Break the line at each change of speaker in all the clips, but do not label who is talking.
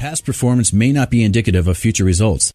Past performance may not be indicative of future results.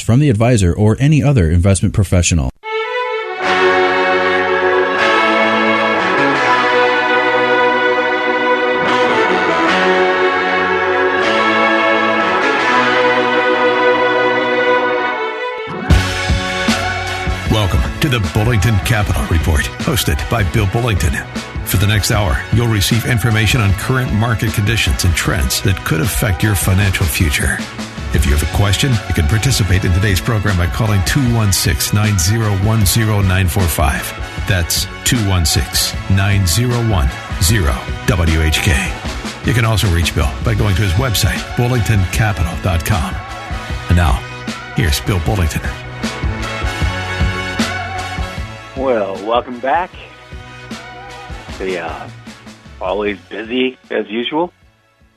from the advisor or any other investment professional.
Welcome to the Bullington Capital Report, hosted by Bill Bullington. For the next hour, you'll receive information on current market conditions and trends that could affect your financial future. If you have a question, you can participate in today's program by calling 216 901 0945. That's 216 901 WHK. You can also reach Bill by going to his website, bullingtoncapital.com. And now, here's Bill Bullington.
Well, welcome back. The uh, always busy as usual,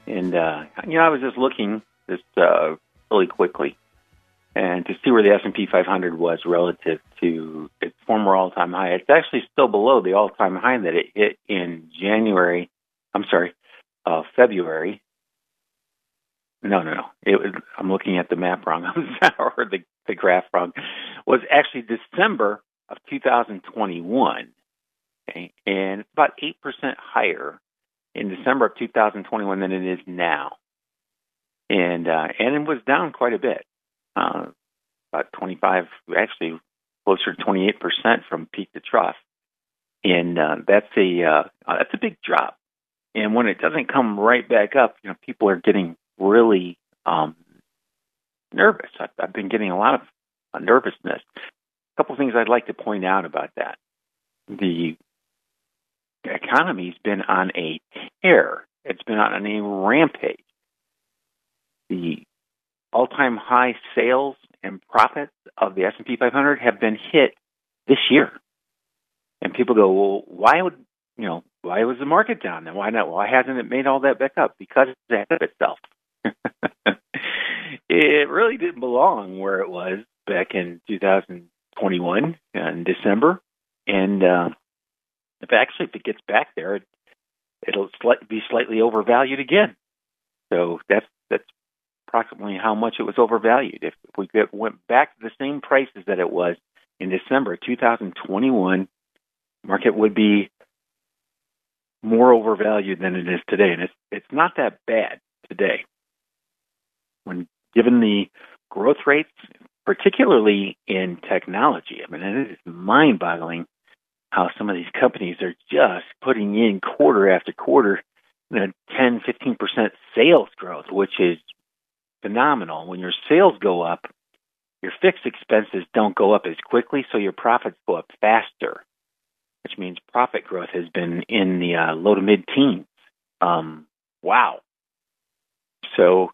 and uh, you know I was just looking just uh, really quickly, and to see where the S and P 500 was relative to its former all-time high. It's actually still below the all-time high that it hit in January. I'm sorry, uh, February. No, no, no. It was, I'm looking at the map wrong, or the, the graph wrong. Was actually December of 2021, okay? and about 8% higher in December of 2021 than it is now. And uh, and it was down quite a bit, uh, about 25, actually closer to 28% from peak to trough. And uh, that's a uh, that's a big drop. And when it doesn't come right back up, you know, people are getting really um, nervous. I've, I've been getting a lot of uh, nervousness a couple things I'd like to point out about that. The economy's been on a tear. It's been on a rampage. The all-time high sales and profits of the S&P 500 have been hit this year. And people go, "Well, why would, you know, why was the market down then? Why not? Why hasn't it made all that back up? Because it's ahead of itself." it really didn't belong where it was back in 2021 in December, and uh, if actually if it gets back there, it, it'll slight, be slightly overvalued again. So that's that's approximately how much it was overvalued. If, we went back to the same prices that it was in December 2021, market would be more overvalued than it is today, and it's it's not that bad today. When given the growth rates particularly in technology. I mean, it is mind boggling how some of these companies are just putting in quarter after quarter you know, 10, 15% sales growth, which is phenomenal. When your sales go up, your fixed expenses don't go up as quickly, so your profits go up faster, which means profit growth has been in the uh, low to mid teens. Um, wow. So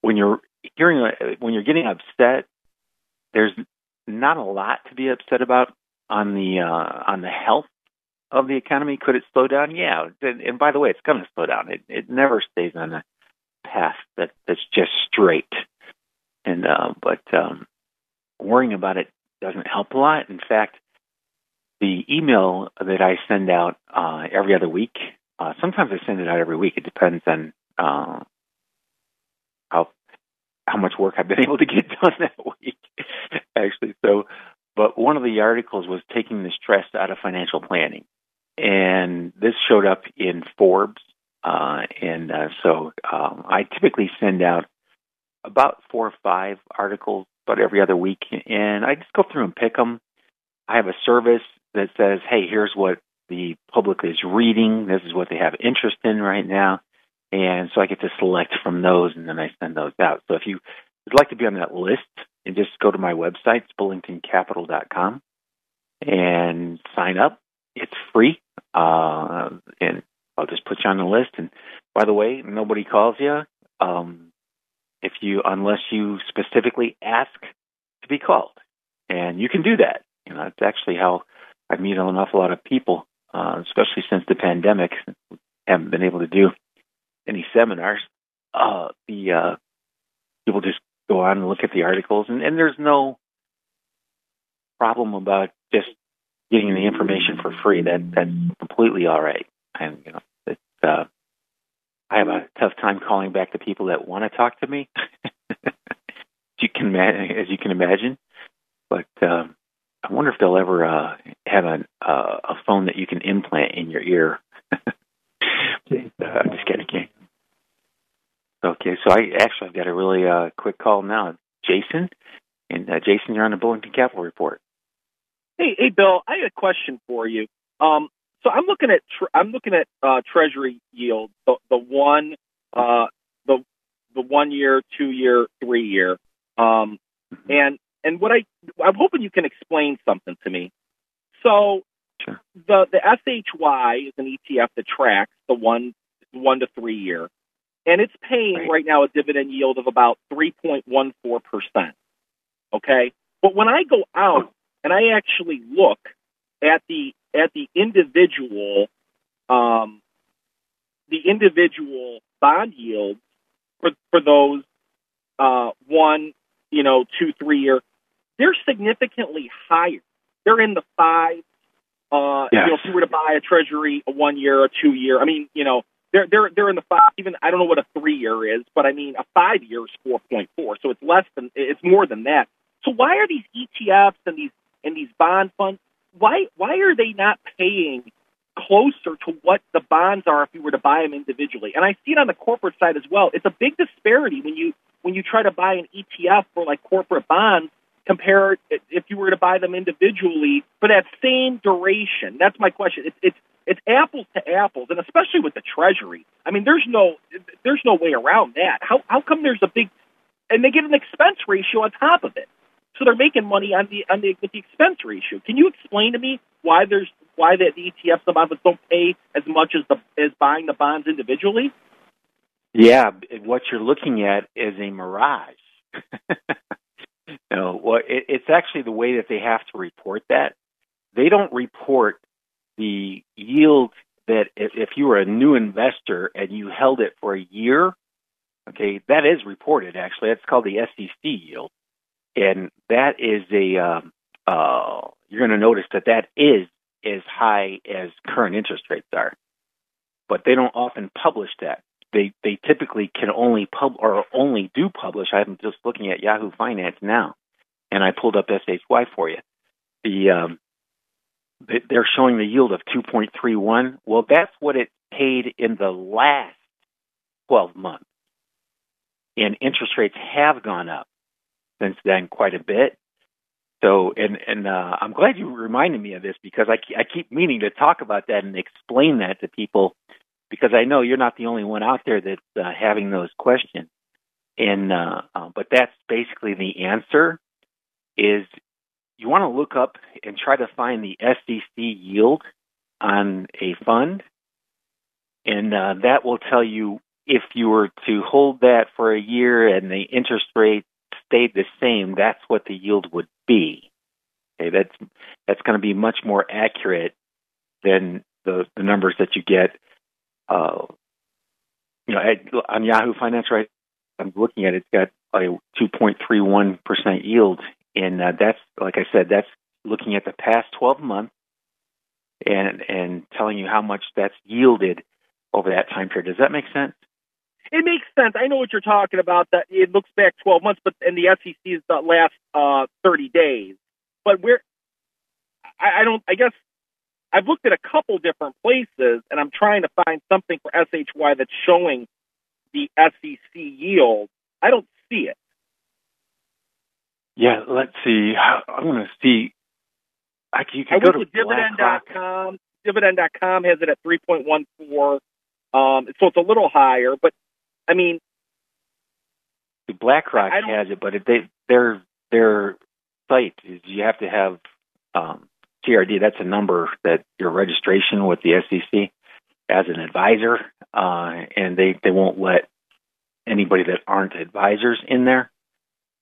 when you're hearing, uh, when you're getting upset there's not a lot to be upset about on the uh, on the health of the economy. Could it slow down? Yeah. And, and by the way, it's going to slow down. It it never stays on a path that that's just straight. And uh, but um, worrying about it doesn't help a lot. In fact, the email that I send out uh, every other week. Uh, sometimes I send it out every week. It depends on uh, how how much work I've been able to get done that week, actually. So, but one of the articles was taking the stress out of financial planning, and this showed up in Forbes. Uh, and uh, so um, I typically send out about four or five articles about every other week, and I just go through and pick them. I have a service that says, "Hey, here's what the public is reading. This is what they have interest in right now," and so I get to select from those, and then I send those out. So if you would like to be on that list, and just go to my website, bullingtoncapital.com, and sign up. It's free, uh, and I'll just put you on the list. And by the way, nobody calls you um, if you unless you specifically ask to be called, and you can do that. You know, it's actually how I meet an awful lot of people, uh, especially since the pandemic. Haven't been able to do any seminars. Uh, the uh, people just go on and look at the articles, and, and there's no problem about just getting the information for free. That that's completely all right. And you know, uh, I have a tough time calling back the people that want to talk to me, as you can as you can imagine. But um, I wonder if they'll ever uh, have a uh, a phone that you can implant in your ear. uh, I'm just kidding. Okay, so I actually I've got a really uh, quick call now, Jason, and uh, Jason, you're on the Bullington Capital Report.
Hey, hey, Bill, I had a question for you. Um, so I'm looking at tre- I'm looking at uh, Treasury yield, the, the one, uh, the the one year, two year, three year, um, mm-hmm. and and what I I'm hoping you can explain something to me. So
sure.
the the SHY is an ETF that tracks the one one to three year and it's paying right. right now a dividend yield of about 3.14%. Okay? But when I go out and I actually look at the at the individual um, the individual bond yields for for those uh, one, you know, two, three year, they're significantly higher. They're in the five. Uh, yes. you know, if you were to buy a treasury, a one year, a two year, I mean, you know, they're they're they're in the five. Even I don't know what a three year is, but I mean a five year is four point four, so it's less than it's more than that. So why are these ETFs and these and these bond funds? Why why are they not paying closer to what the bonds are if you were to buy them individually? And I see it on the corporate side as well. It's a big disparity when you when you try to buy an ETF for like corporate bonds compared if you were to buy them individually for that same duration. That's my question. It's it's it's apples to apples, and especially with the Treasury. I mean, there's no there's no way around that. How how come there's a big and they get an expense ratio on top of it, so they're making money on the on the with the expense ratio. Can you explain to me why there's why the, the ETFs the bonds don't pay as much as the as buying the bonds individually?
Yeah, what you're looking at is a mirage. no, well, it, it's actually the way that they have to report that. They don't report the yield that if, if you were a new investor and you held it for a year, okay, that is reported actually. That's called the SEC yield, and that is a um, uh, you're going to notice that that is as high as current interest rates are, but they don't often publish that. They they typically can only pub or only do publish. I'm just looking at Yahoo Finance now, and I pulled up SHY for you. The um, they're showing the yield of 2.31. Well, that's what it paid in the last 12 months. And interest rates have gone up since then quite a bit. So, and and uh, I'm glad you reminded me of this because I I keep meaning to talk about that and explain that to people because I know you're not the only one out there that's uh, having those questions. And uh, uh, but that's basically the answer is you want to look up and try to find the SEC yield on a fund, and uh, that will tell you if you were to hold that for a year and the interest rate stayed the same, that's what the yield would be. Okay, that's that's going to be much more accurate than the the numbers that you get. Uh, you know, at, on Yahoo Finance, right? I'm looking at it, it's got a 2.31 percent yield and uh, that's like I said, that's looking at the past 12 months and and telling you how much that's yielded over that time period. Does that make sense?
It makes sense. I know what you're talking about. That it looks back 12 months, but and the SEC is the last uh, 30 days. But where I, I don't, I guess I've looked at a couple different places, and I'm trying to find something for SHY that's showing the SEC yield. I don't see it?
Yeah, let's see. I'm going to see. I, you can
I
go to
to dividend.com. Dividend.com has it at 3.14. Um, so it's a little higher, but I mean,
BlackRock
I
has it, but it, they their their site is you have to have um, CRD. That's a number that your registration with the SEC as an advisor, uh, and they they won't let anybody that aren't advisors in there.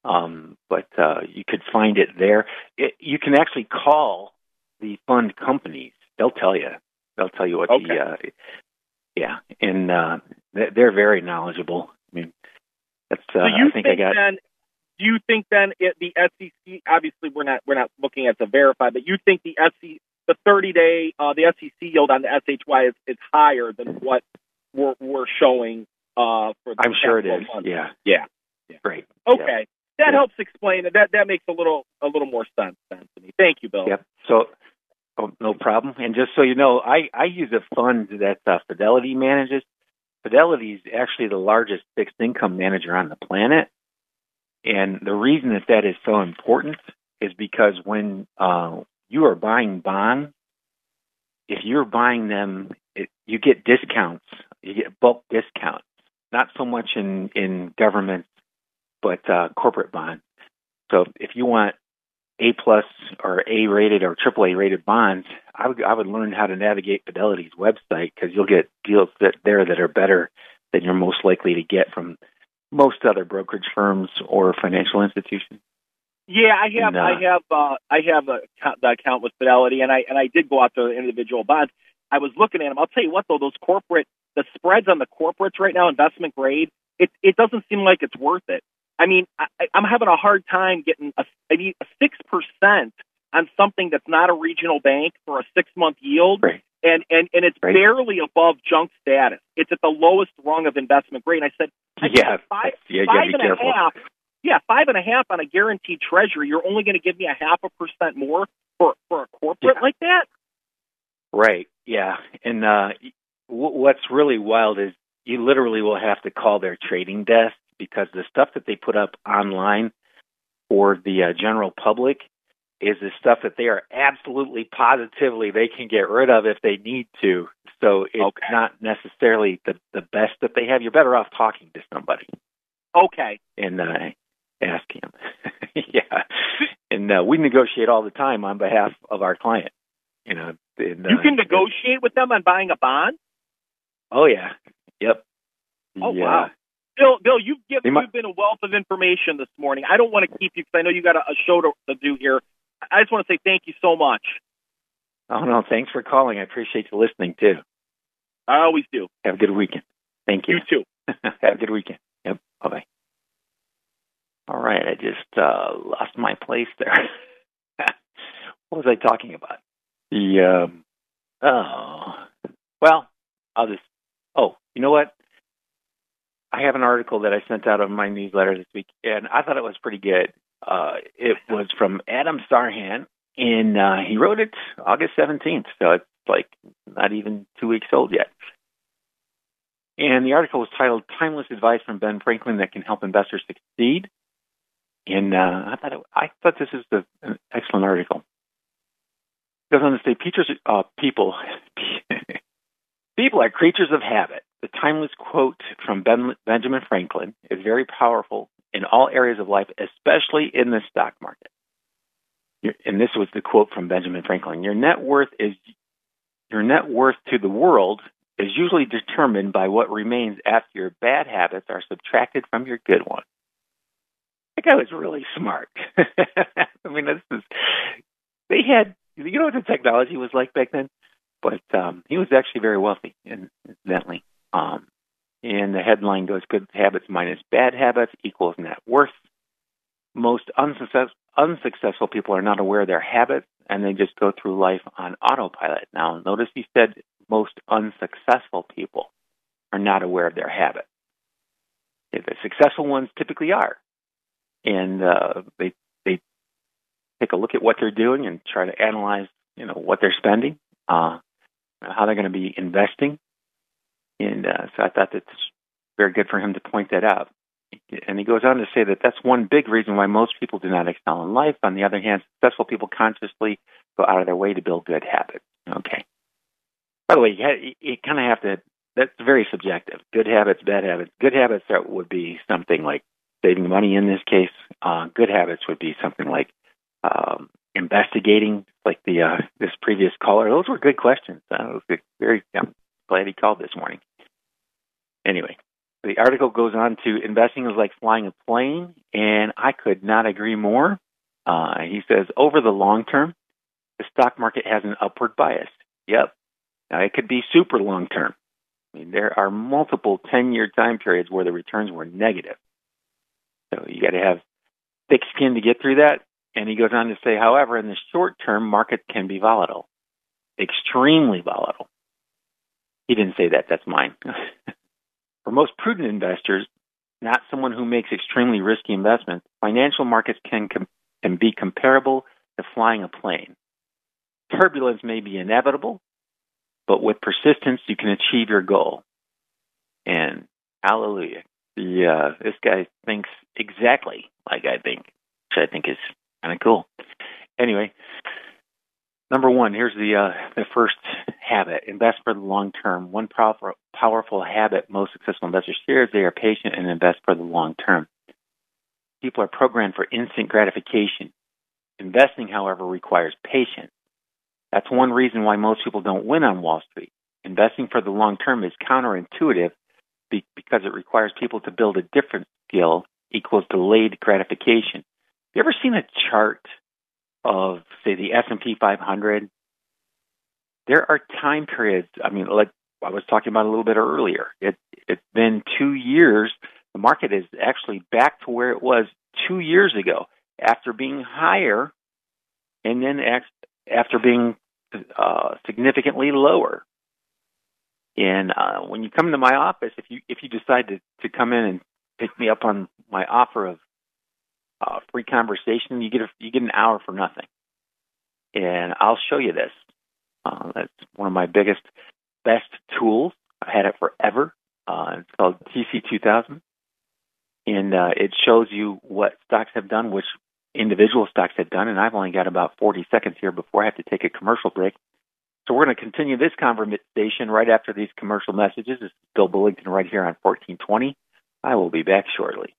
Um, but uh, you could find it there. It, you can actually call the fund companies. They'll tell you. They'll tell you what
Okay.
the uh, yeah, and uh, they're very knowledgeable. I mean, that's uh,
so you
I think, I got.
then? Do you think then it, the SEC? Obviously, we're not we're not looking at the verify, but you think the SEC, the 30 day, uh, the SEC yield on the SHY is, is higher than what we're, we're showing uh, for the
I'm sure it is.
past
is.
12 months?
Yeah.
Yeah.
Great.
Okay, that
Yeah.
helps explain it. That that makes a little a little more sense then to me. Thank you, Bill.
Yep. So, oh, no problem. And just so you know, I I use a fund that uh, Fidelity manages. Fidelity is actually the largest fixed income manager on the planet, and the reason that that is so important is because when uh, you are buying bonds, if you're buying them, it, you get discounts. You get bulk discounts. Not so much in in government, but uh, corporate bonds. So if you want a plus or A rated or triple A rated bonds, I would I would learn how to navigate Fidelity's website because you'll get deals that there that are better than you're most likely to get from most other brokerage firms or financial institutions.
Yeah, I have,
And, uh,
I have, uh, I have a account, the account with Fidelity, and I and I did go out to individual bonds. I was looking at them. I'll tell you what, though, those corporate, the spreads on the corporates right now, investment grade, it it doesn't seem like it's worth it. I mean, I, I'm having a hard time getting a, I mean, a six percent on something that's not a regional bank for a six month yield,
Right.
and and and it's
Right.
barely above junk status. It's at the lowest rung of investment grade. And I said, I
Yeah,
five,
yeah,
five and a half. Yeah, five and a half on a guaranteed treasury. You're only going to give me a half a percent more for for a corporate
Yeah.
like that.
Right. Yeah. And uh, w- what's really wild is you literally will have to call their trading desk because the stuff that they put up online for the uh, general public is the stuff that they are absolutely positively they can get rid of if they need to. So it's
Okay.
not necessarily the the best that they have. You're better off talking to somebody
Okay.
and uh, ask him. yeah, and uh, we negotiate all the time on behalf of our client. You know, and,
You
uh,
can negotiate with them on buying a bond.
Oh yeah, yep.
Oh
Yeah.
wow. Bill, Bill, you've given
might-
you've been a wealth of information this morning. I don't want to keep you because I know you got a, a show to, to do here. I just want to say thank you so much.
Oh no, thanks for calling. I appreciate you listening too.
I always do.
Have a good weekend. Thank you.
You too.
Have a good weekend. Yep. Bye bye. All right, I just uh, lost my place there. what was I talking about? The um, oh, well, I'll just. Oh, you know what? I have an article that I sent out of my newsletter this week, and I thought it was pretty good. Uh, it was from Adam Sarhan, and uh, he wrote it August seventeenth, so it's like not even two weeks old yet. And the article was titled "Timeless Advice from Ben Franklin That Can Help Investors Succeed." And uh, I thought it, I thought this is the, an excellent article. It goes on to say, "Peachers, uh, people, people are creatures of habit." The timeless quote from ben, Benjamin Franklin is very powerful in all areas of life, especially in the stock market. And this was the quote from Benjamin Franklin: "Your net worth is your net worth to the world is usually determined by what remains after your bad habits are subtracted from your good ones. That guy was really smart. I mean, this is they had you know what the technology was like back then, but um, he was actually very wealthy, incidentally. Um, and the headline goes: "Good habits minus bad habits equals net worth." Most unsuccess, unsuccessful people are not aware of their habits, and they just go through life on autopilot. Now, notice he said most unsuccessful people are not aware of their habits. The successful ones typically are, and uh, they they take a look at what they're doing and try to analyze, you know, what they're spending, uh, how they're going to be investing, and uh, so I thought that's very good for him to point that out. And he goes on to say that that's one big reason why most people do not excel in life. On the other hand, successful people consciously go out of their way to build good habits. Okay. By the way, you, you kind of have to, that's very subjective. Good habits, bad habits. Good habits that would be something like saving money in this case. Uh, good habits would be something like um, investigating, like the uh, this previous caller. Those were good questions. Uh, was very I'm glad he called this morning. Anyway, the article goes on to investing is like flying a plane, and I could not agree more. Uh, he says over the long term, the stock market has an upward bias. Yep. Now it could be super long term. I mean, there are multiple 10 year time periods where the returns were negative. So you got to have thick skin to get through that. And he goes on to say, however, in the short term, markets can be volatile, extremely volatile. He didn't say that, that's mine. For most prudent investors, not someone who makes extremely risky investments, financial markets can, com- can be comparable to flying a plane. Turbulence may be inevitable, but with persistence, you can achieve your goal. And hallelujah. Uh, this guy thinks exactly like I think, which I think is kind of cool. Anyway, number one, here's the uh, the first habit: invest for the long term. One powerful powerful habit most successful investors share is they are patient and invest for the long term. People are programmed for instant gratification. Investing, however, requires patience. That's one reason why most people don't win on Wall Street. Investing for the long term is counterintuitive because it requires people to build a different skill equals delayed gratification. You ever seen a chart of, say, the S&P 500? There are time periods. I mean, like I was talking about a little bit earlier. It, it's been two years. The market is actually back to where it was two years ago after being higher and then after being uh, significantly lower. And uh, when you come into my office, if you if you decide to, to come in and pick me up on my offer of uh, free conversation, you get a, you get an hour for nothing, and I'll show you this. Uh, that's one of my biggest, best tools. I've had it forever. Uh, it's called TC2000, and uh, it shows you what stocks have done, which individual stocks have done. And I've only got about 40 seconds here before I have to take a commercial break. So we're going to continue this conversation right after these commercial messages. This is Bill Bullington right here on 1420. I will be back shortly.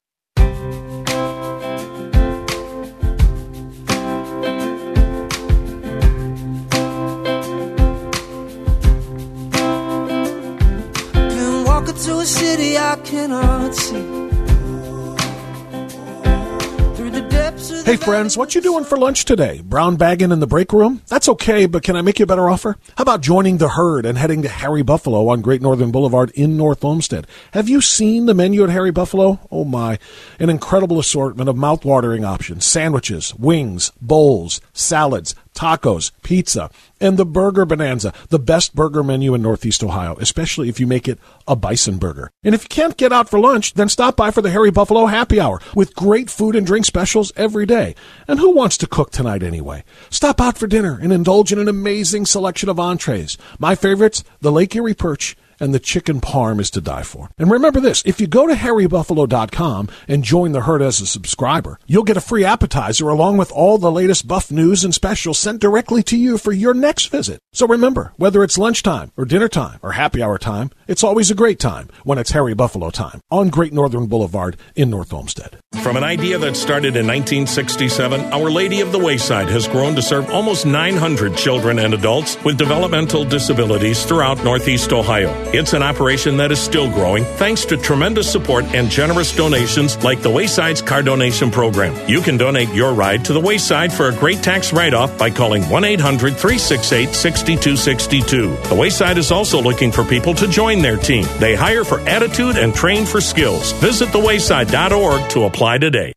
To a city I cannot see.
Hey friends, what you doing for lunch today? Brown bagging in the break room? That's okay, but can I make you a better offer? How about joining the herd and heading to Harry Buffalo on Great Northern Boulevard in North Olmsted? Have you seen the menu at Harry Buffalo? Oh my, an incredible assortment of mouth-watering options, sandwiches, wings, bowls, salads, tacos, pizza, and the Burger Bonanza, the best burger menu in Northeast Ohio, especially if you make it a bison burger. And if you can't get out for lunch, then stop by for the Harry Buffalo Happy Hour with great food and drink specials every day. And who wants to cook tonight anyway? Stop out for dinner and indulge in an amazing selection of entrees. My favorites, the Lake Erie Perch and the chicken parm is to die for. And remember this, if you go to harrybuffalo.com and join the herd as a subscriber, you'll get a free appetizer along with all the latest buff news and specials sent directly to you for your next visit. So remember, whether it's lunchtime or dinner time or happy hour time, it's always a great time when it's Harry Buffalo time on Great Northern Boulevard in North Olmsted.
From an idea that started in 1967, Our Lady of the Wayside has grown to serve almost 900 children and adults with developmental disabilities throughout Northeast Ohio. It's an operation that is still growing thanks to tremendous support and generous donations like the Wayside's car donation program. You can donate your ride to the Wayside for a great tax write off by calling 1 800 368 6262. The Wayside is also looking for people to join their team. They hire for attitude and train for skills. Visit thewayside.org to apply today.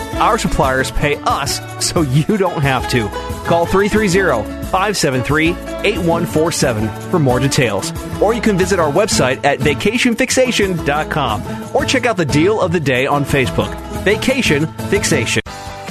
Our suppliers pay us so you don't have to. Call 330 573 8147 for more details. Or you can visit our website at vacationfixation.com or check out the deal of the day on Facebook. Vacation Fixation.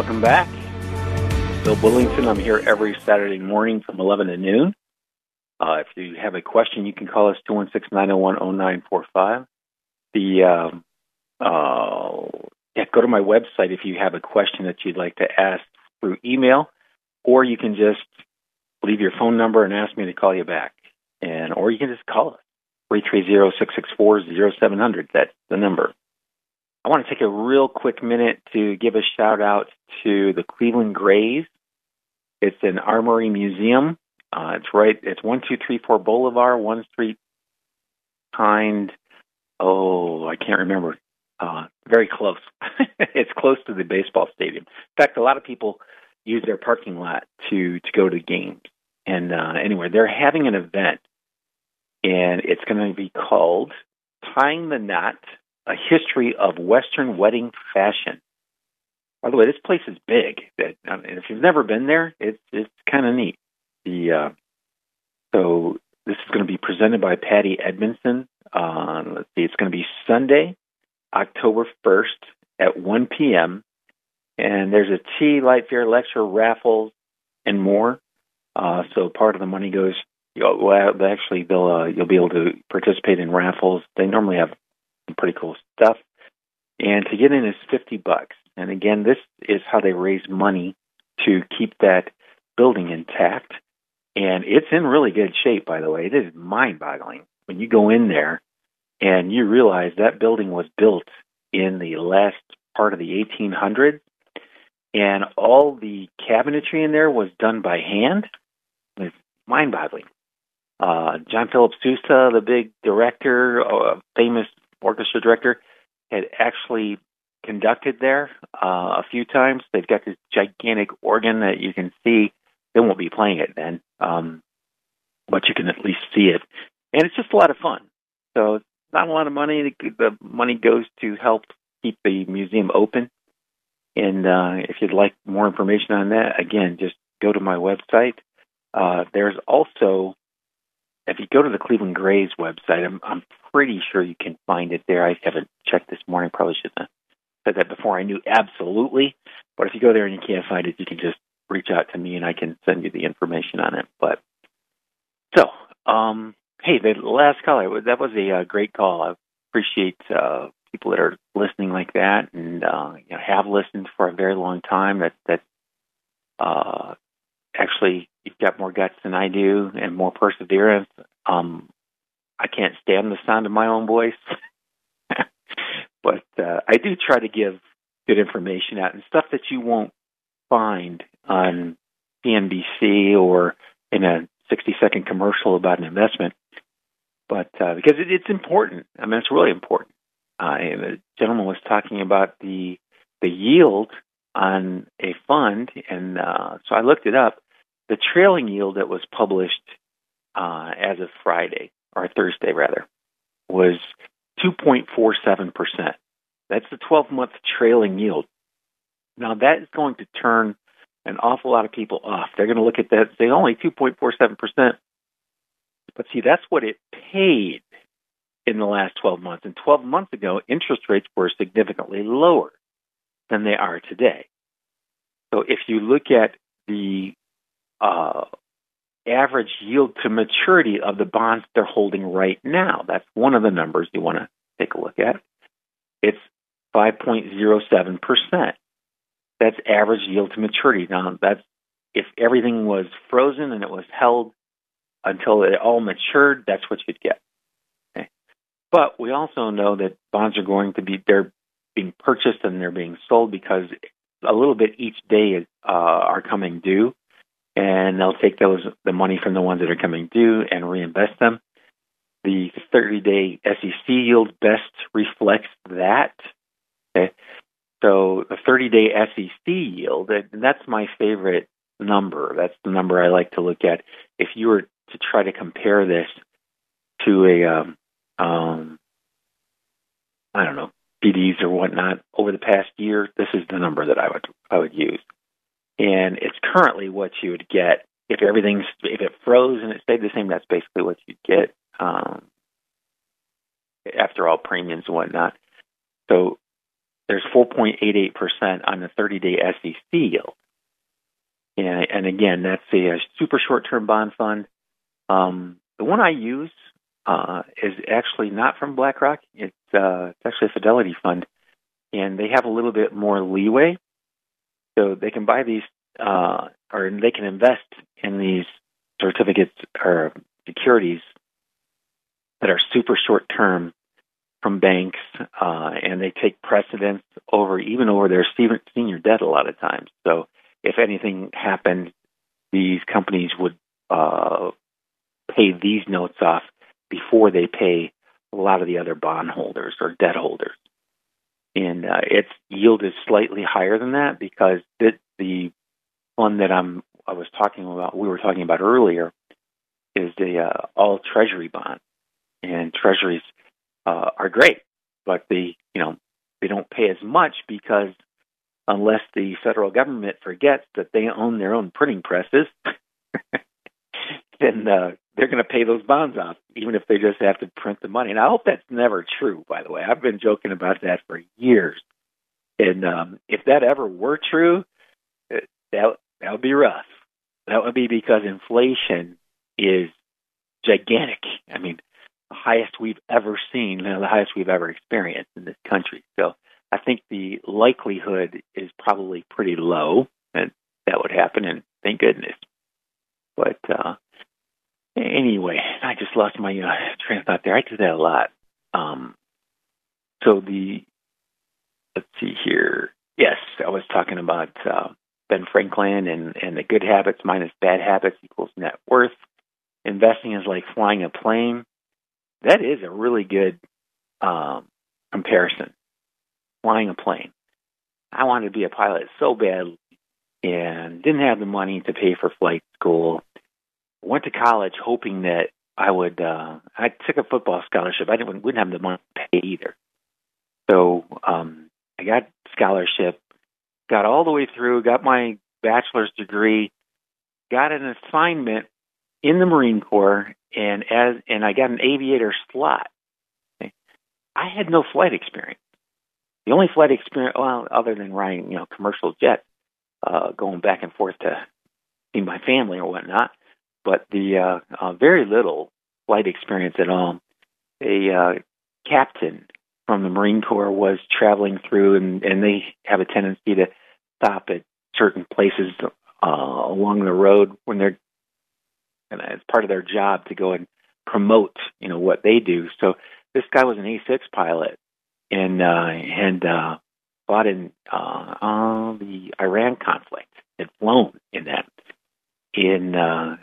welcome back. Bill Bullington. I'm here every Saturday morning from 11 to noon. Uh, if you have a question, you can call us 216-901-0945. The um, uh, yeah, go to my website if you have a question that you'd like to ask through email, or you can just leave your phone number and ask me to call you back, and or you can just call us 330-664-0700. That's the number. I want to take a real quick minute to give a shout out to the Cleveland Grays. It's an armory museum. Uh, it's right. It's one two three four Bolivar, one street behind. Oh, I can't remember. Uh, very close. it's close to the baseball stadium. In fact, a lot of people use their parking lot to to go to games. And uh, anyway, they're having an event, and it's going to be called "Tying the Knot." A history of Western wedding fashion. By the way, this place is big. If you've never been there, it's it's kind of neat. The uh, so this is going to be presented by Patty Edmondson. Uh, let's see, it's going to be Sunday, October first at 1 p.m. And there's a tea, light fair, lecture, raffles, and more. Uh, so part of the money goes. Well, actually, they'll uh, you'll be able to participate in raffles. They normally have some pretty cool stuff. And to get in is 50 bucks. And again, this is how they raise money to keep that building intact. And it's in really good shape, by the way. It is mind boggling when you go in there and you realize that building was built in the last part of the 1800s. And all the cabinetry in there was done by hand. It's mind boggling. Uh, John Philip Sousa, the big director, uh, famous orchestra director, had actually conducted there uh, a few times. They've got this gigantic organ that you can see. They won't be playing it then, um, but you can at least see it, and it's just a lot of fun. So it's not a lot of money. The money goes to help keep the museum open. And uh, if you'd like more information on that, again, just go to my website. Uh, there's also if you go to the Cleveland Grays website, I'm, I'm pretty sure you can find it there. I haven't checked this morning. Probably should have said that before. I knew absolutely, but if you go there and you can't find it, you can just reach out to me and I can send you the information on it. But so, um, hey, the last call that was a uh, great call. I appreciate uh, people that are listening like that and uh, you know, have listened for a very long time. That that uh, actually you've got more guts than I do and more perseverance. Um, I can't stand the sound of my own voice, but uh, I do try to give good information out and stuff that you won't find on CNBC or in a 60 second commercial about an investment. But uh, because it, it's important, I mean, it's really important. Uh, the gentleman was talking about the the yield on a fund, and uh, so I looked it up. The trailing yield that was published uh, as of Friday, or Thursday rather, was 2.47%. That's the 12 month trailing yield. Now, that is going to turn an awful lot of people off. They're going to look at that and say, only 2.47%. But see, that's what it paid in the last 12 months. And 12 months ago, interest rates were significantly lower than they are today. So if you look at the uh, average yield to maturity of the bonds they're holding right now, that's one of the numbers you want to take a look at. It's 5.07%. That's average yield to maturity. Now, that's if everything was frozen and it was held until it all matured, that's what you'd get. Okay. But we also know that bonds are going to be they're being purchased and they're being sold because a little bit each day uh, are coming due, and they'll take those the money from the ones that are coming due and reinvest them. The 30-day SEC yield best reflects that. Okay. So the 30-day SEC yield, and that's my favorite number. That's the number I like to look at. If you were to try to compare this to a, um, um, I don't know, CDs or whatnot over the past year, this is the number that I would I would use. And it's currently what you would get if everything's if it froze and it stayed the same. That's basically what you'd get um, after all premiums and whatnot. So there's 4.88% on the 30-day SEC yield. And, and again, that's a, a super short-term bond fund. Um, the one I use uh, is actually not from BlackRock. It's, uh, it's actually a Fidelity fund, and they have a little bit more leeway. So they can buy these, uh, or they can invest in these certificates or securities that are super short-term from banks, uh, and they take precedence over even over their senior debt a lot of times. So if anything happened, these companies would uh, pay these notes off before they pay a lot of the other bondholders or debt holders. And uh, its yield is slightly higher than that because the, the one that I'm I was talking about, we were talking about earlier, is the uh, all Treasury bond, and Treasuries uh, are great, but they you know they don't pay as much because unless the federal government forgets that they own their own printing presses, then uh, they're going to pay those bonds off, even if they just have to print the money. And I hope that's never true. By the way, I've been joking about that for years. And um, if that ever were true, uh, that that would be rough. That would be because inflation is gigantic. I mean, the highest we've ever seen, the highest we've ever experienced in this country. So I think the likelihood is probably pretty low that that would happen, and thank goodness. But uh, anyway, I just lost my uh, train of thought there. I do that a lot. Um, so the let's see here. Yes, I was talking about uh, Ben Franklin and and the good habits minus bad habits equals net worth. Investing is like flying a plane that is a really good um, comparison. Flying a plane. I wanted to be a pilot so bad and didn't have the money to pay for flight school. Went to college hoping that I would. Uh, I took a football scholarship. I didn't wouldn't have the money to pay either. So um, I got scholarship, got all the way through, got my bachelor's degree, got an assignment in the Marine Corps, and as and I got an aviator slot. I had no flight experience. The only flight experience, well, other than riding, you know, commercial jets, uh, going back and forth to see my family or whatnot, but the uh, uh, very little flight experience at all. A uh, captain from the Marine Corps was traveling through, and, and they have a tendency to stop at certain places uh, along the road when they're and it's part of their job to go and promote, you know, what they do. So this guy was an A6 pilot and uh, and uh, fought in uh, uh, the Iran conflict. Had flown in that in uh,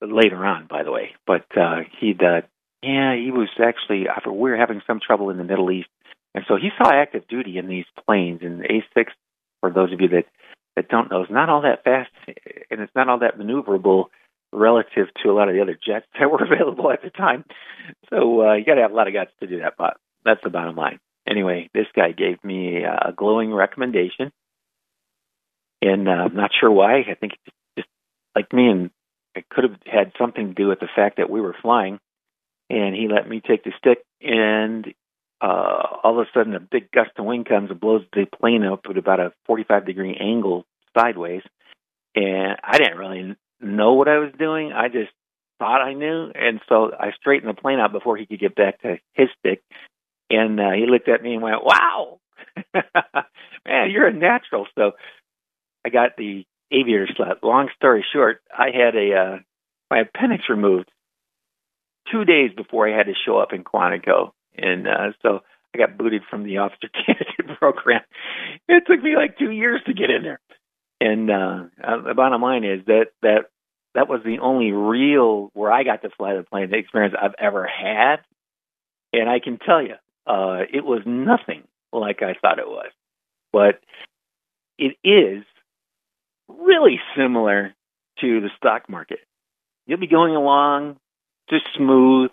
later on, by the way. But uh, he'd uh, yeah, he was actually we were having some trouble in the Middle East, and so he saw active duty in these planes. And A6, for those of you that that don't know is not all that fast and it's not all that maneuverable relative to a lot of the other jets that were available at the time. So uh, you got to have a lot of guts to do that, but that's the bottom line. Anyway, this guy gave me a glowing recommendation, and uh, I'm not sure why. I think just, just like me, and it could have had something to do with the fact that we were flying, and he let me take the stick, and uh, all of a sudden a big gust of wind comes and blows the plane up at about a 45 degree angle sideways. And I didn't really know what I was doing. I just thought I knew. And so I straightened the plane out before he could get back to his stick. And uh, he looked at me and went, wow, man, you're a natural. So I got the aviator slot. Long story short, I had a uh, my appendix removed two days before I had to show up in Quantico, and uh, so I got booted from the officer candidate program. It took me like two years to get in there. And uh, uh, the bottom line is that that that was the only real where I got to fly the plane the experience I've ever had, and I can tell you, uh, it was nothing like I thought it was. But it is really similar to the stock market. You'll be going along just smooth,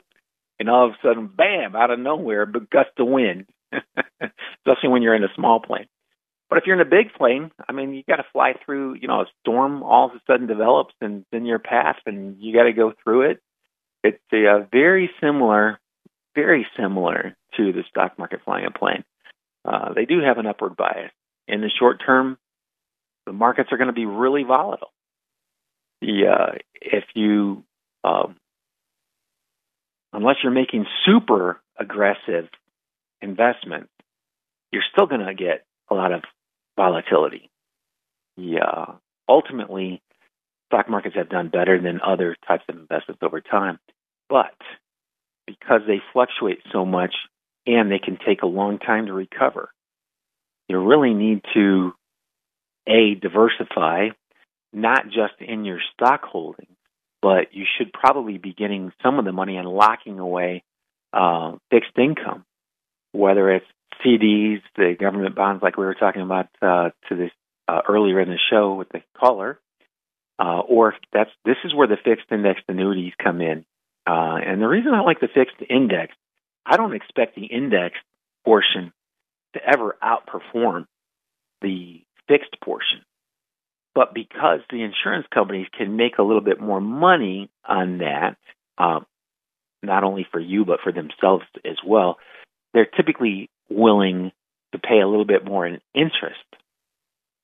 and all of a sudden, bam, out of nowhere, a gust of wind, especially when you're in a small plane. But if you're in a big plane, I mean, you got to fly through, you know, a storm all of a sudden develops and in your path, and you got to go through it. It's uh, very similar, very similar to the stock market flying a plane. Uh, they do have an upward bias. In the short term, the markets are going to be really volatile. The uh, if you um, unless you're making super aggressive investment, you're still going to get a lot of volatility. Yeah, ultimately, stock markets have done better than other types of investments over time, but because they fluctuate so much and they can take a long time to recover, you really need to a diversify not just in your stock holdings, but you should probably be getting some of the money and locking away uh, fixed income, whether it's CDs, the government bonds, like we were talking about uh, to this uh, earlier in the show with the caller, uh, or that's this is where the fixed indexed annuities come in. Uh, and the reason I like the fixed index, I don't expect the index portion to ever outperform the fixed portion. But because the insurance companies can make a little bit more money on that, um, not only for you, but for themselves as well, they're typically willing to pay a little bit more in interest.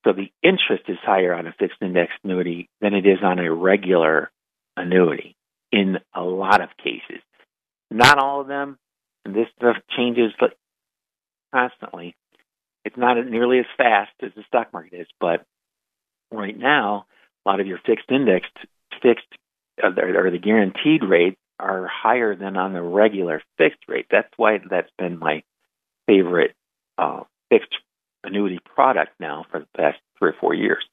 So the interest is higher on a fixed index annuity than it is on a regular annuity in a lot of cases. Not all of them, and this stuff changes constantly. It's not nearly as fast as the stock market is, but right now, a lot of your fixed indexed fixed uh, or the guaranteed rate are higher than on the regular fixed rate. That's why that's been my favorite uh, fixed annuity product now for the past three or four years.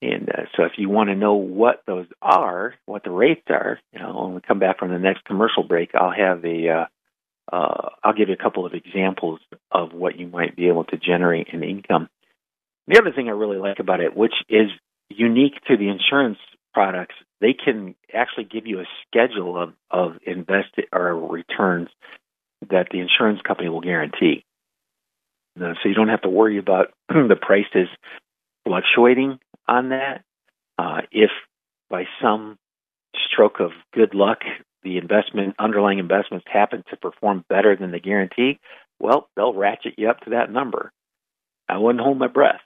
And uh, so, if you want to know what those are, what the rates are, you know, when we come back from the next commercial break, I'll have a, uh, uh, I'll give you a couple of examples of what you might be able to generate in income. The other thing I really like about it, which is unique to the insurance products, they can actually give you a schedule of, of invested or returns that the insurance company will guarantee. So you don't have to worry about the prices fluctuating on that. Uh, if by some stroke of good luck the investment underlying investments happen to perform better than the guarantee, well, they'll ratchet you up to that number. I wouldn't hold my breath.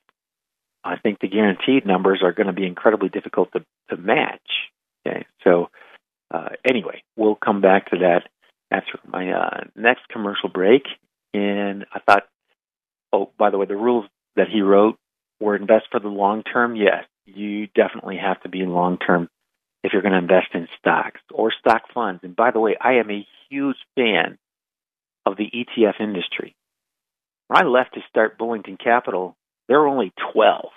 I think the guaranteed numbers are going to be incredibly difficult to, to match. Okay, so uh, anyway, we'll come back to that after my uh, next commercial break. And I thought, oh, by the way, the rules that he wrote were invest for the long term. Yes, you definitely have to be in long term if you're going to invest in stocks or stock funds. And by the way, I am a huge fan of the ETF industry. When I left to start Bullington Capital, there were only 12.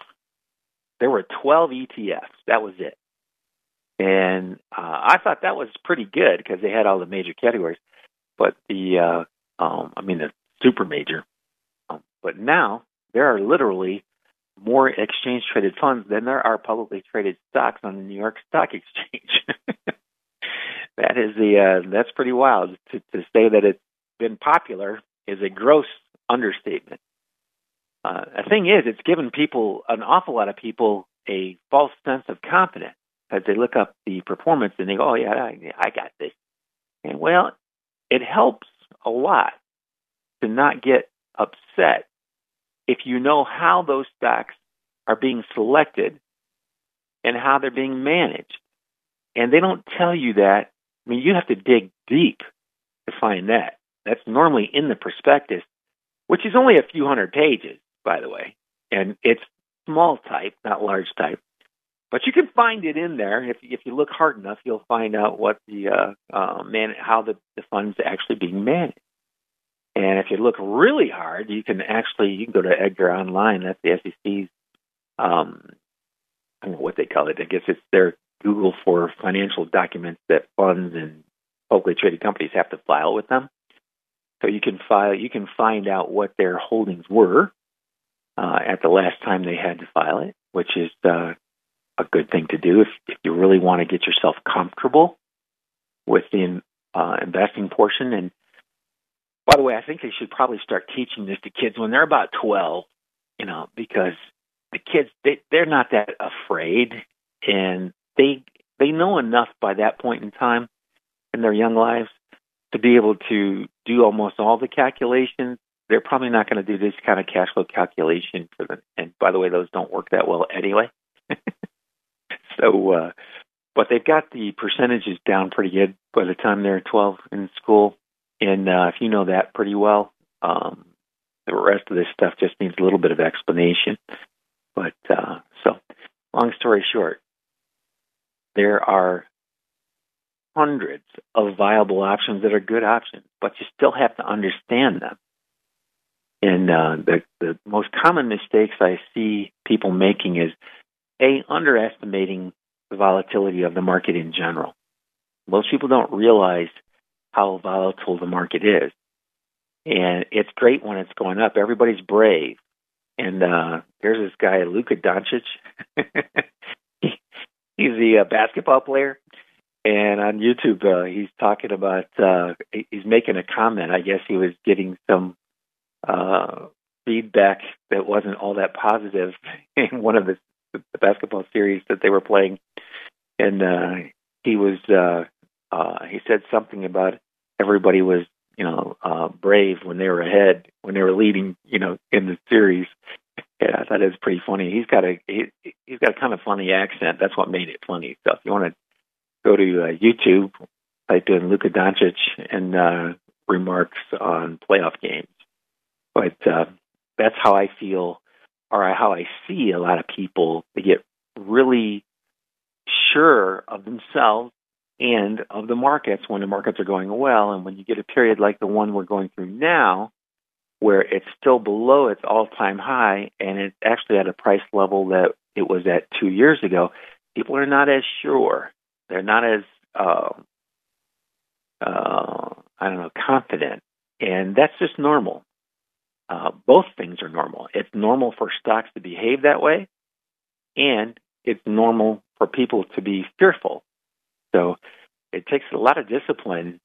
There were 12 ETFs. That was it. And uh, I thought that was pretty good because they had all the major categories. But the, uh, um, I mean, the super major. Um, but now there are literally more exchange traded funds than there are publicly traded stocks on the New York Stock Exchange. that is the uh, that's pretty wild. To, to say that it's been popular is a gross understatement. Uh, the thing is, it's given people, an awful lot of people, a false sense of confidence as they look up the performance and they go, "Oh yeah, I, I got this." And well, it helps a lot to not get upset if you know how those stocks are being selected and how they're being managed. And they don't tell you that. I mean, you have to dig deep to find that. That's normally in the prospectus, which is only a few hundred pages, by the way. And it's small type, not large type. But you can find it in there if if you look hard enough. You'll find out what the uh, uh, man how the the funds actually being managed. And if you look really hard, you can actually you can go to Edgar Online. That's the SEC's um, I don't know what they call it. I guess it's their Google for financial documents that funds and publicly traded companies have to file with them. So you can file, you can find out what their holdings were uh, at the last time they had to file it, which is uh, a good thing to do if, if you really want to get yourself comfortable with the uh, investing portion. And by the way, I think they should probably start teaching this to kids when they're about 12, you know, because the kids they they're not that afraid and they they know enough by that point in time in their young lives to be able to do almost all the calculations. They're probably not going to do this kind of cash flow calculation for them. And by the way, those don't work that well anyway. so, uh, but they've got the percentages down pretty good by the time they're 12 in school. And uh, if you know that pretty well, um, the rest of this stuff just needs a little bit of explanation. But uh, so, long story short, there are hundreds of viable options that are good options, but you still have to understand them. And uh, the the most common mistakes I see people making is a underestimating the volatility of the market in general. Most people don't realize how volatile the market is, and it's great when it's going up. Everybody's brave, and uh, there's this guy, Luka Doncic. he's the uh, basketball player, and on YouTube, uh, he's talking about uh, he's making a comment. I guess he was getting some uh, feedback that wasn't all that positive in one of the, the basketball series that they were playing, and uh, he was uh, uh, he said something about everybody was you know, uh, brave when they were ahead, when they were leading, you know, in the series. Yeah, I thought it was pretty funny. He's got a he, he's got a kind of funny accent. That's what made it funny. So if you want to go to uh, YouTube, type in Luka Doncic and uh, remarks on playoff games. But uh, that's how I feel, or how I see a lot of people. They get really sure of themselves and of the markets when the markets are going well. And when you get a period like the one we're going through now, where it's still below its all time high and it's actually at a price level that it was at two years ago, people are not as sure. They're not as, uh, uh, I don't know, confident. And that's just normal. Uh, both things are normal. It's normal for stocks to behave that way, and it's normal for people to be fearful so it takes a lot of discipline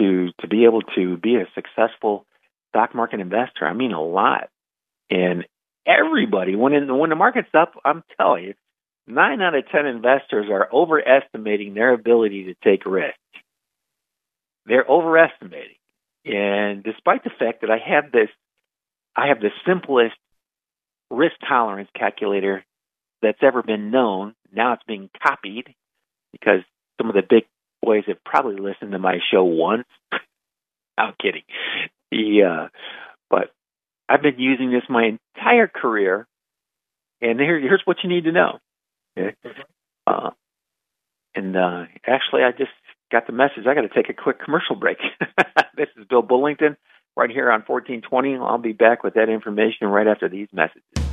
to to be able to be a successful stock market investor. I mean a lot. And everybody when in, when the market's up, I'm telling you, nine out of ten investors are overestimating their ability to take risk. They're overestimating. And despite the fact that I have this I have the simplest risk tolerance calculator that's ever been known. Now it's being copied because some of the big boys have probably listened to my show once. I'm kidding. Yeah, but I've been using this my entire career, and here, here's what you need to know. Okay? Uh, and uh, actually, I just got the message. I got to take a quick commercial break. this is Bill Bullington right here on 1420. I'll be back with that information right after these messages.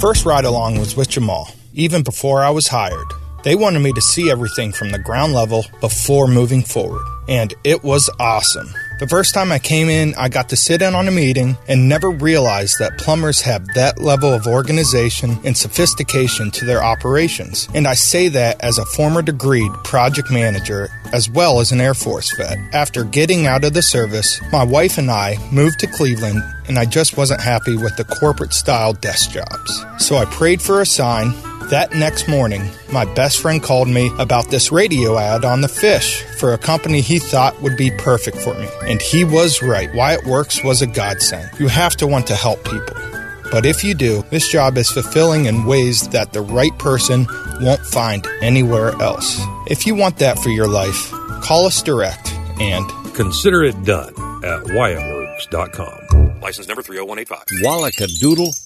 First ride along was with Jamal, even before I was hired. They wanted me to see everything from the ground level before moving forward, and it was awesome. The first time I came in, I got to sit in on a meeting and never realized that plumbers have that level of organization and sophistication to their operations. And I say that as a former degreed project manager as well as an Air Force vet. After getting out of the service, my wife and I moved to Cleveland and I just wasn't happy with the corporate style desk jobs. So I prayed for a sign that next morning, my best friend called me about this radio ad on the fish for a company he thought would be perfect for me. And he was right. Wyatt Works was a godsend. You have to want to help people. But if you do, this job is fulfilling in ways that the right person won't find anywhere else. If you want that for your life, call us direct and
consider it done at wyattworks.com.
License number 30185.
Wallacadoodle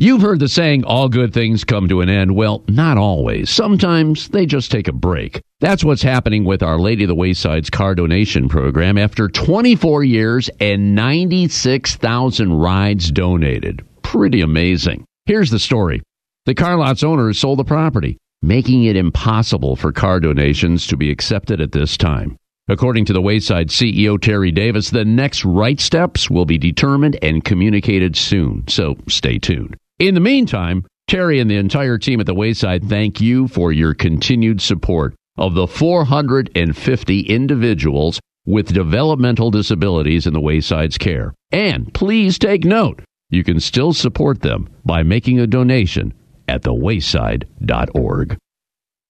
You've heard the saying, all good things come to an end. Well, not always. Sometimes they just take a break. That's what's happening with Our Lady of the Wayside's car donation program after 24 years and 96,000 rides donated. Pretty amazing. Here's the story. The car lot's owner sold the property, making it impossible for car donations to be accepted at this time. According to the Wayside CEO Terry Davis, the next right steps will be determined and communicated soon, so stay tuned. In the meantime, Terry and the entire team at the Wayside thank you for your continued support of the 450 individuals with developmental disabilities in the Wayside's care. And please take note, you can still support them by making a donation at thewayside.org.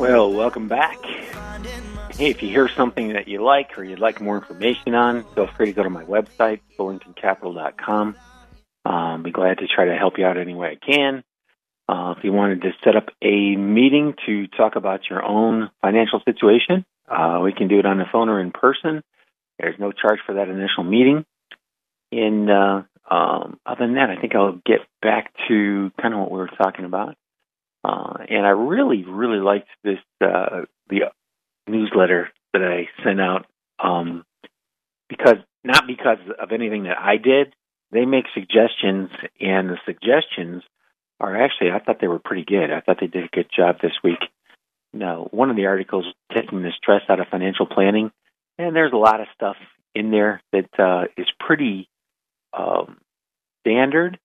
Well, welcome back. Hey, if you hear something that you like or you'd like more information on, feel free to go to my website, bullingtoncapital.com. Um, be glad to try to help you out any way I can. Uh, if you wanted to set up a meeting to talk about your own financial situation, uh, we can do it on the phone or in person. There's no charge for that initial meeting. And uh, um, other than that, I think I'll get back to kind of what we were talking about. Uh, and I really, really liked this uh, the newsletter that I sent out um, because not because of anything that I did. They make suggestions, and the suggestions are actually I thought they were pretty good. I thought they did a good job this week. Now, one of the articles taking the stress out of financial planning, and there's a lot of stuff in there that uh, is pretty um, standard.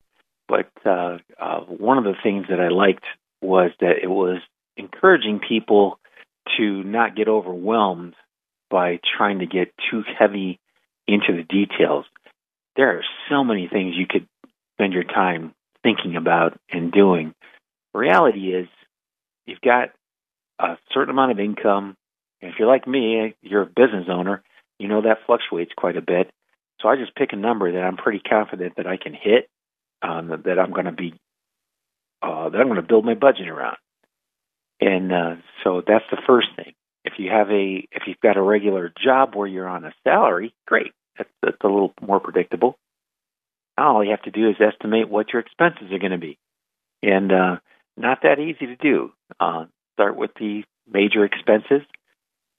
But uh, uh, one of the things that I liked was that it was encouraging people to not get overwhelmed by trying to get too heavy into the details. There are so many things you could spend your time thinking about and doing. Reality is, you've got a certain amount of income. And if you're like me, you're a business owner, you know that fluctuates quite a bit. So I just pick a number that I'm pretty confident that I can hit, um, that I'm going to be uh, that I'm going to build my budget around. And uh, so that's the first thing. If you have a if you've got a regular job where you're on a salary, great. That's, that's a little more predictable. All you have to do is estimate what your expenses are going to be, and uh, not that easy to do. Uh, start with the major expenses,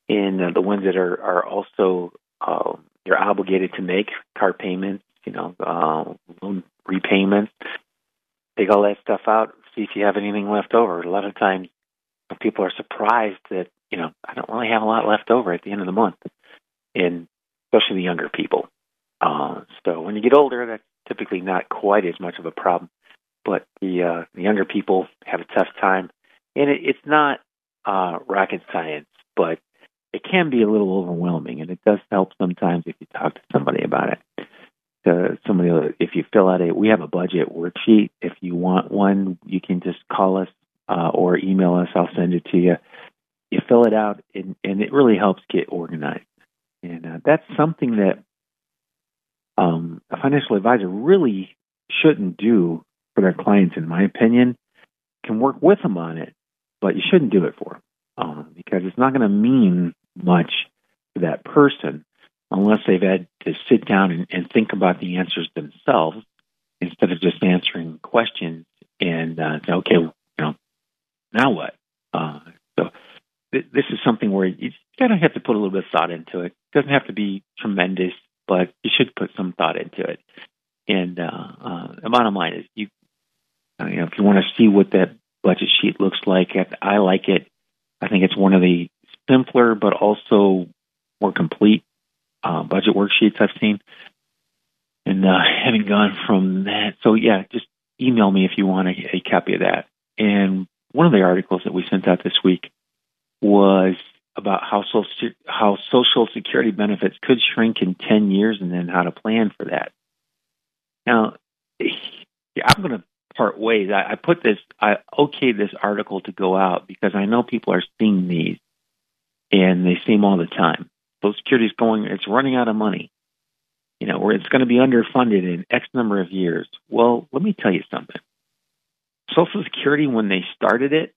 and uh, the ones that are are also uh, you're obligated to make car payments, you know, uh, loan repayments, take all that stuff out, see if you have anything left over. A lot of times people are surprised that, you know, I don't really have a lot left over at the end of the month, and especially the younger people. Uh, so when you get older, that's typically not quite as much of a problem. but the, uh, the younger people have a tough time. And it, it's not uh, rocket science, but it can be a little overwhelming, and it does help sometimes if you talk to somebody about it. To somebody, if you fill out a, we have a budget worksheet. If you want one, you can just call us uh, or email us. I'll send it to you. You fill it out, and, and it really helps get organized. And uh, that's something that um, a financial advisor really shouldn't do for their clients, in my opinion. Can work with them on it, but you shouldn't do it for them um, because it's not going to mean much to that person unless they've had to sit down and, and think about the answers themselves instead of just answering questions and uh, say, okay, you know, now what? Uh, so th- this is something where you kind of have to put a little bit of thought into it. It doesn't have to be tremendous, but you should put some thought into it. And uh, uh, the bottom line is, you, uh, you know, if you want to see what that budget sheet looks like, I like it. I think it's one of the simpler but also more complete uh, budget worksheets I've seen. And uh, having gone from that, so yeah, just email me if you want a, a copy of that. And one of the articles that we sent out this week was about how social, how social security benefits could shrink in 10 years and then how to plan for that. Now, I'm going to part ways. I, I put this, I okayed this article to go out because I know people are seeing these and they see them all the time. Social Security is going, it's running out of money. You know, where it's going to be underfunded in X number of years. Well, let me tell you something. Social Security, when they started it,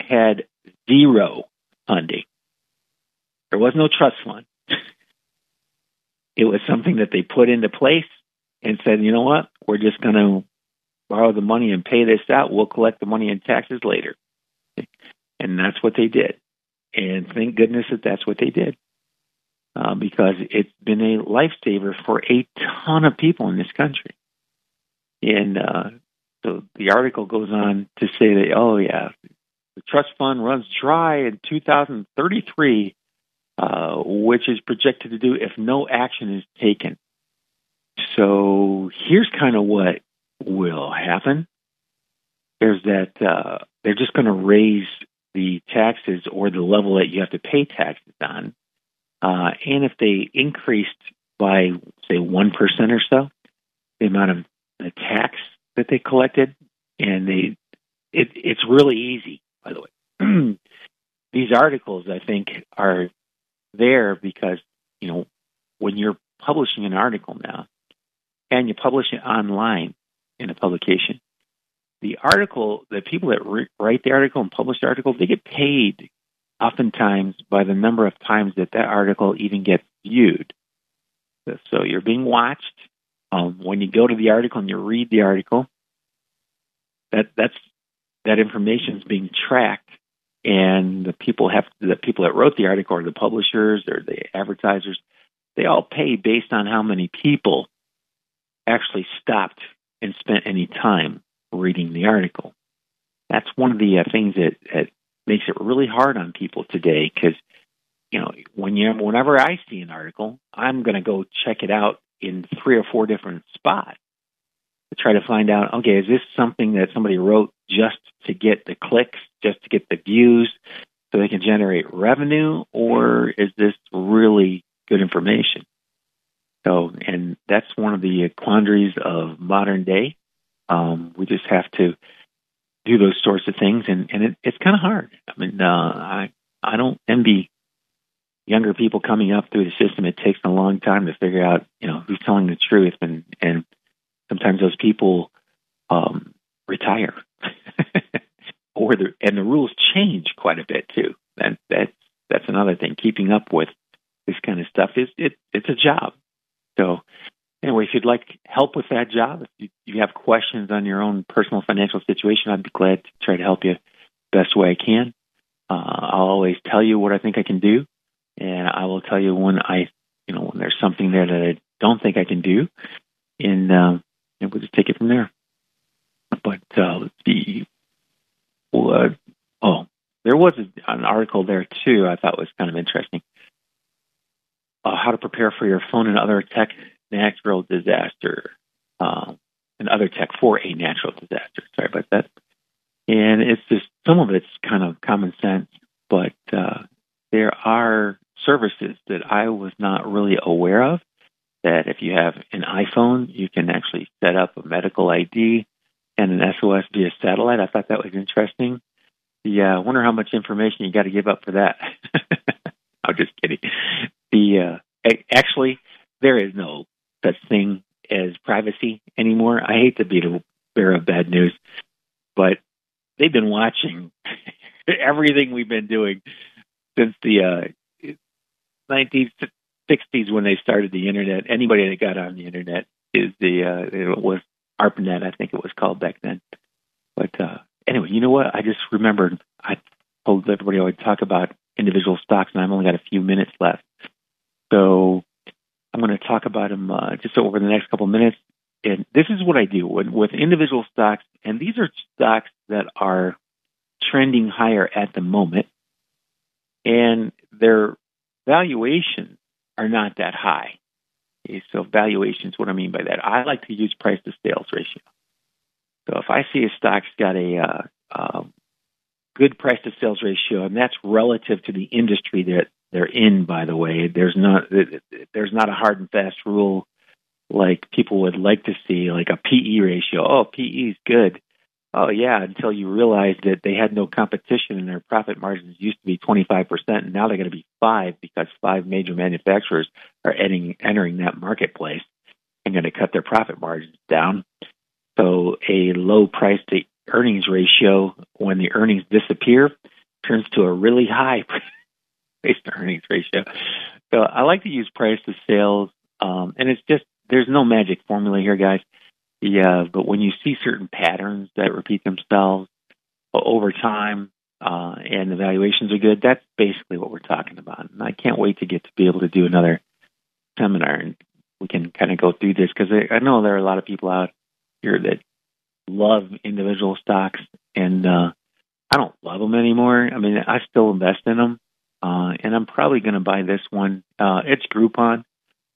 had zero funding. There was no trust fund. it was something that they put into place and said, you know what, we're just going to borrow the money and pay this out. We'll collect the money in taxes later. And that's what they did. And thank goodness that that's what they did. Uh, because it's been a lifesaver for a ton of people in this country. And uh, so the article goes on to say that, oh, yeah, the trust fund runs dry in 2033, uh, which is projected to do if no action is taken. So here's kind of what will happen. There's that uh, they're just going to raise the taxes or the level that you have to pay taxes on. Uh, and if they increased by, say, 1% or so, the amount of the tax that they collected, and they, it, it's really easy, by the way. These articles, I think, are there because, you know, when you're publishing an article now and you publish it online in a publication, the article, the people that re- write the article and publish the article, they get paid oftentimes by the number of times that that article even gets viewed. So you're being watched. Um, when you go to the article and you read the article, that that's that information is being tracked, and the people have the people that wrote the article, or the publishers, or the advertisers, they all pay based on how many people actually stopped and spent any time reading the article. That's one of the uh, things that, that makes it really hard on people today because you know when you whenever I see an article, I'm going to go check it out in three or four different spots to try to find out. Okay, is this something that somebody wrote just to get the clicks, just to get the views, so they can generate revenue, or is this really good information? So, and that's one of the quandaries of modern day. Um, we just have to do those sorts of things, and and it, it's kind of hard. I mean, uh, I I don't envy younger people coming up through the system. It takes a long time to figure out, you know, who's telling the truth, and and sometimes those people um, retire, or the and the rules change quite a bit too. That that's that's another thing. Keeping up with this kind of stuff is it it's a job. So anyway, if you'd like help with that job, if you, you have questions on your own personal financial situation, I'd be glad to try to help you best way I can. Uh, I'll always tell you what I think I can do, and I will tell you when I, you know, when there's something there that I don't think I can do, and, um, and we'll just take it from there. But uh, let's see. What? Oh, there was a, an article there too. I thought was kind of interesting. Uh, how to prepare for your phone and other tech natural disaster. Uh, and other tech for a natural disaster. Sorry about that. And it's just some of it's kind of common sense, but uh, there are services that I was not really aware of. That if you have an iPhone, you can actually set up a medical ID and an SOS via satellite. I thought that was interesting. Yeah, I wonder how much information you got to give up for that. I'm just kidding. The uh, actually, there is no such thing as privacy anymore. I hate to be the bearer of bad news, but they've been watching everything we've been doing since the uh, 1960s when they started the internet. Anybody that got on the internet is the uh, it was ARPANET, I think it was called back then. But uh, anyway, you know what? I just remembered I told everybody I would talk about individual stocks, and I've only got a few minutes left. So I'm going to talk about them uh, just over the next couple minutes. And this is what I do with, with individual stocks, and these are stocks that are trending higher at the moment, and their valuations are not that high. Okay, so valuations, what I mean by that, I like to use price to sales ratio. So if I see a stock's got a uh, uh, good price to sales ratio, and that's relative to the industry that they're in. By the way, there's not there's not a hard and fast rule like people would like to see, like a PE ratio. Oh, PE is good. Oh yeah, until you realize that they had no competition and their profit margins used to be 25%, and now they're going to be five because five major manufacturers are entering, entering that marketplace and going to cut their profit margins down. So a low price to earnings ratio, when the earnings disappear, turns to a really high price to earnings ratio. So I like to use price to sales, um, and it's just there's no magic formula here, guys. Yeah, but when you see certain patterns that repeat themselves over time uh, and the valuations are good, that's basically what we're talking about. And I can't wait to get to be able to do another seminar and we can kind of go through this because I, I know there are a lot of people out here that love individual stocks, and uh, I don't love them anymore. I mean, I still invest in them, uh, and I'm probably going to buy this one. Uh, it's Groupon,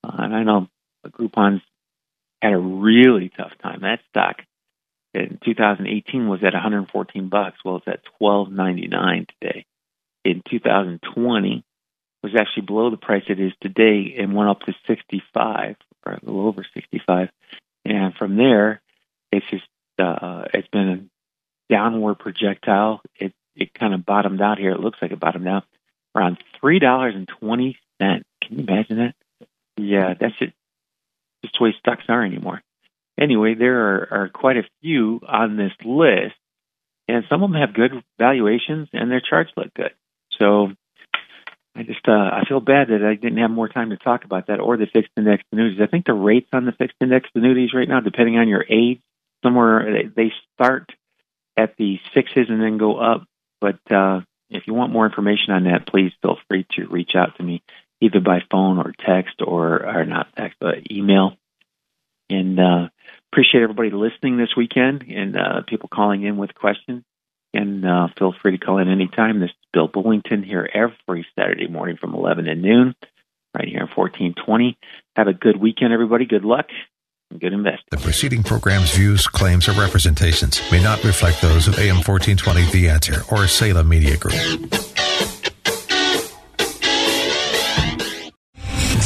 uh, and I know Groupon's had a really tough time. That stock in 2018 was at 114 bucks. Well, it's at 12.99 today. In 2020, was actually below the price it is today and went up to 65 or a little over 65. And from there, it's just uh, it's been a downward projectile. It it kind of bottomed out here. It looks like it bottomed out around three dollars and twenty cents. Can you imagine that? Yeah, that's it. Just the way stocks are anymore. Anyway, there are, are quite a few on this list, and some of them have good valuations, and their charts look good. So I just uh, I feel bad that I didn't have more time to talk about that or the fixed index annuities. I think the rates on the fixed index annuities right now, depending on your age, somewhere they start at the sixes and then go up. But uh, if you want more information on that, please feel free to reach out to me either by phone or text or or not text, but email. And uh, appreciate everybody listening this weekend and uh, people calling in with questions. And uh, feel free to call in anytime. This is Bill Bullington here every Saturday morning from 11 to noon, right here in 1420. Have a good weekend, everybody. Good luck good investing.
The preceding program's views, claims, or representations may not reflect those of AM 1420 The Answer or Salem Media Group.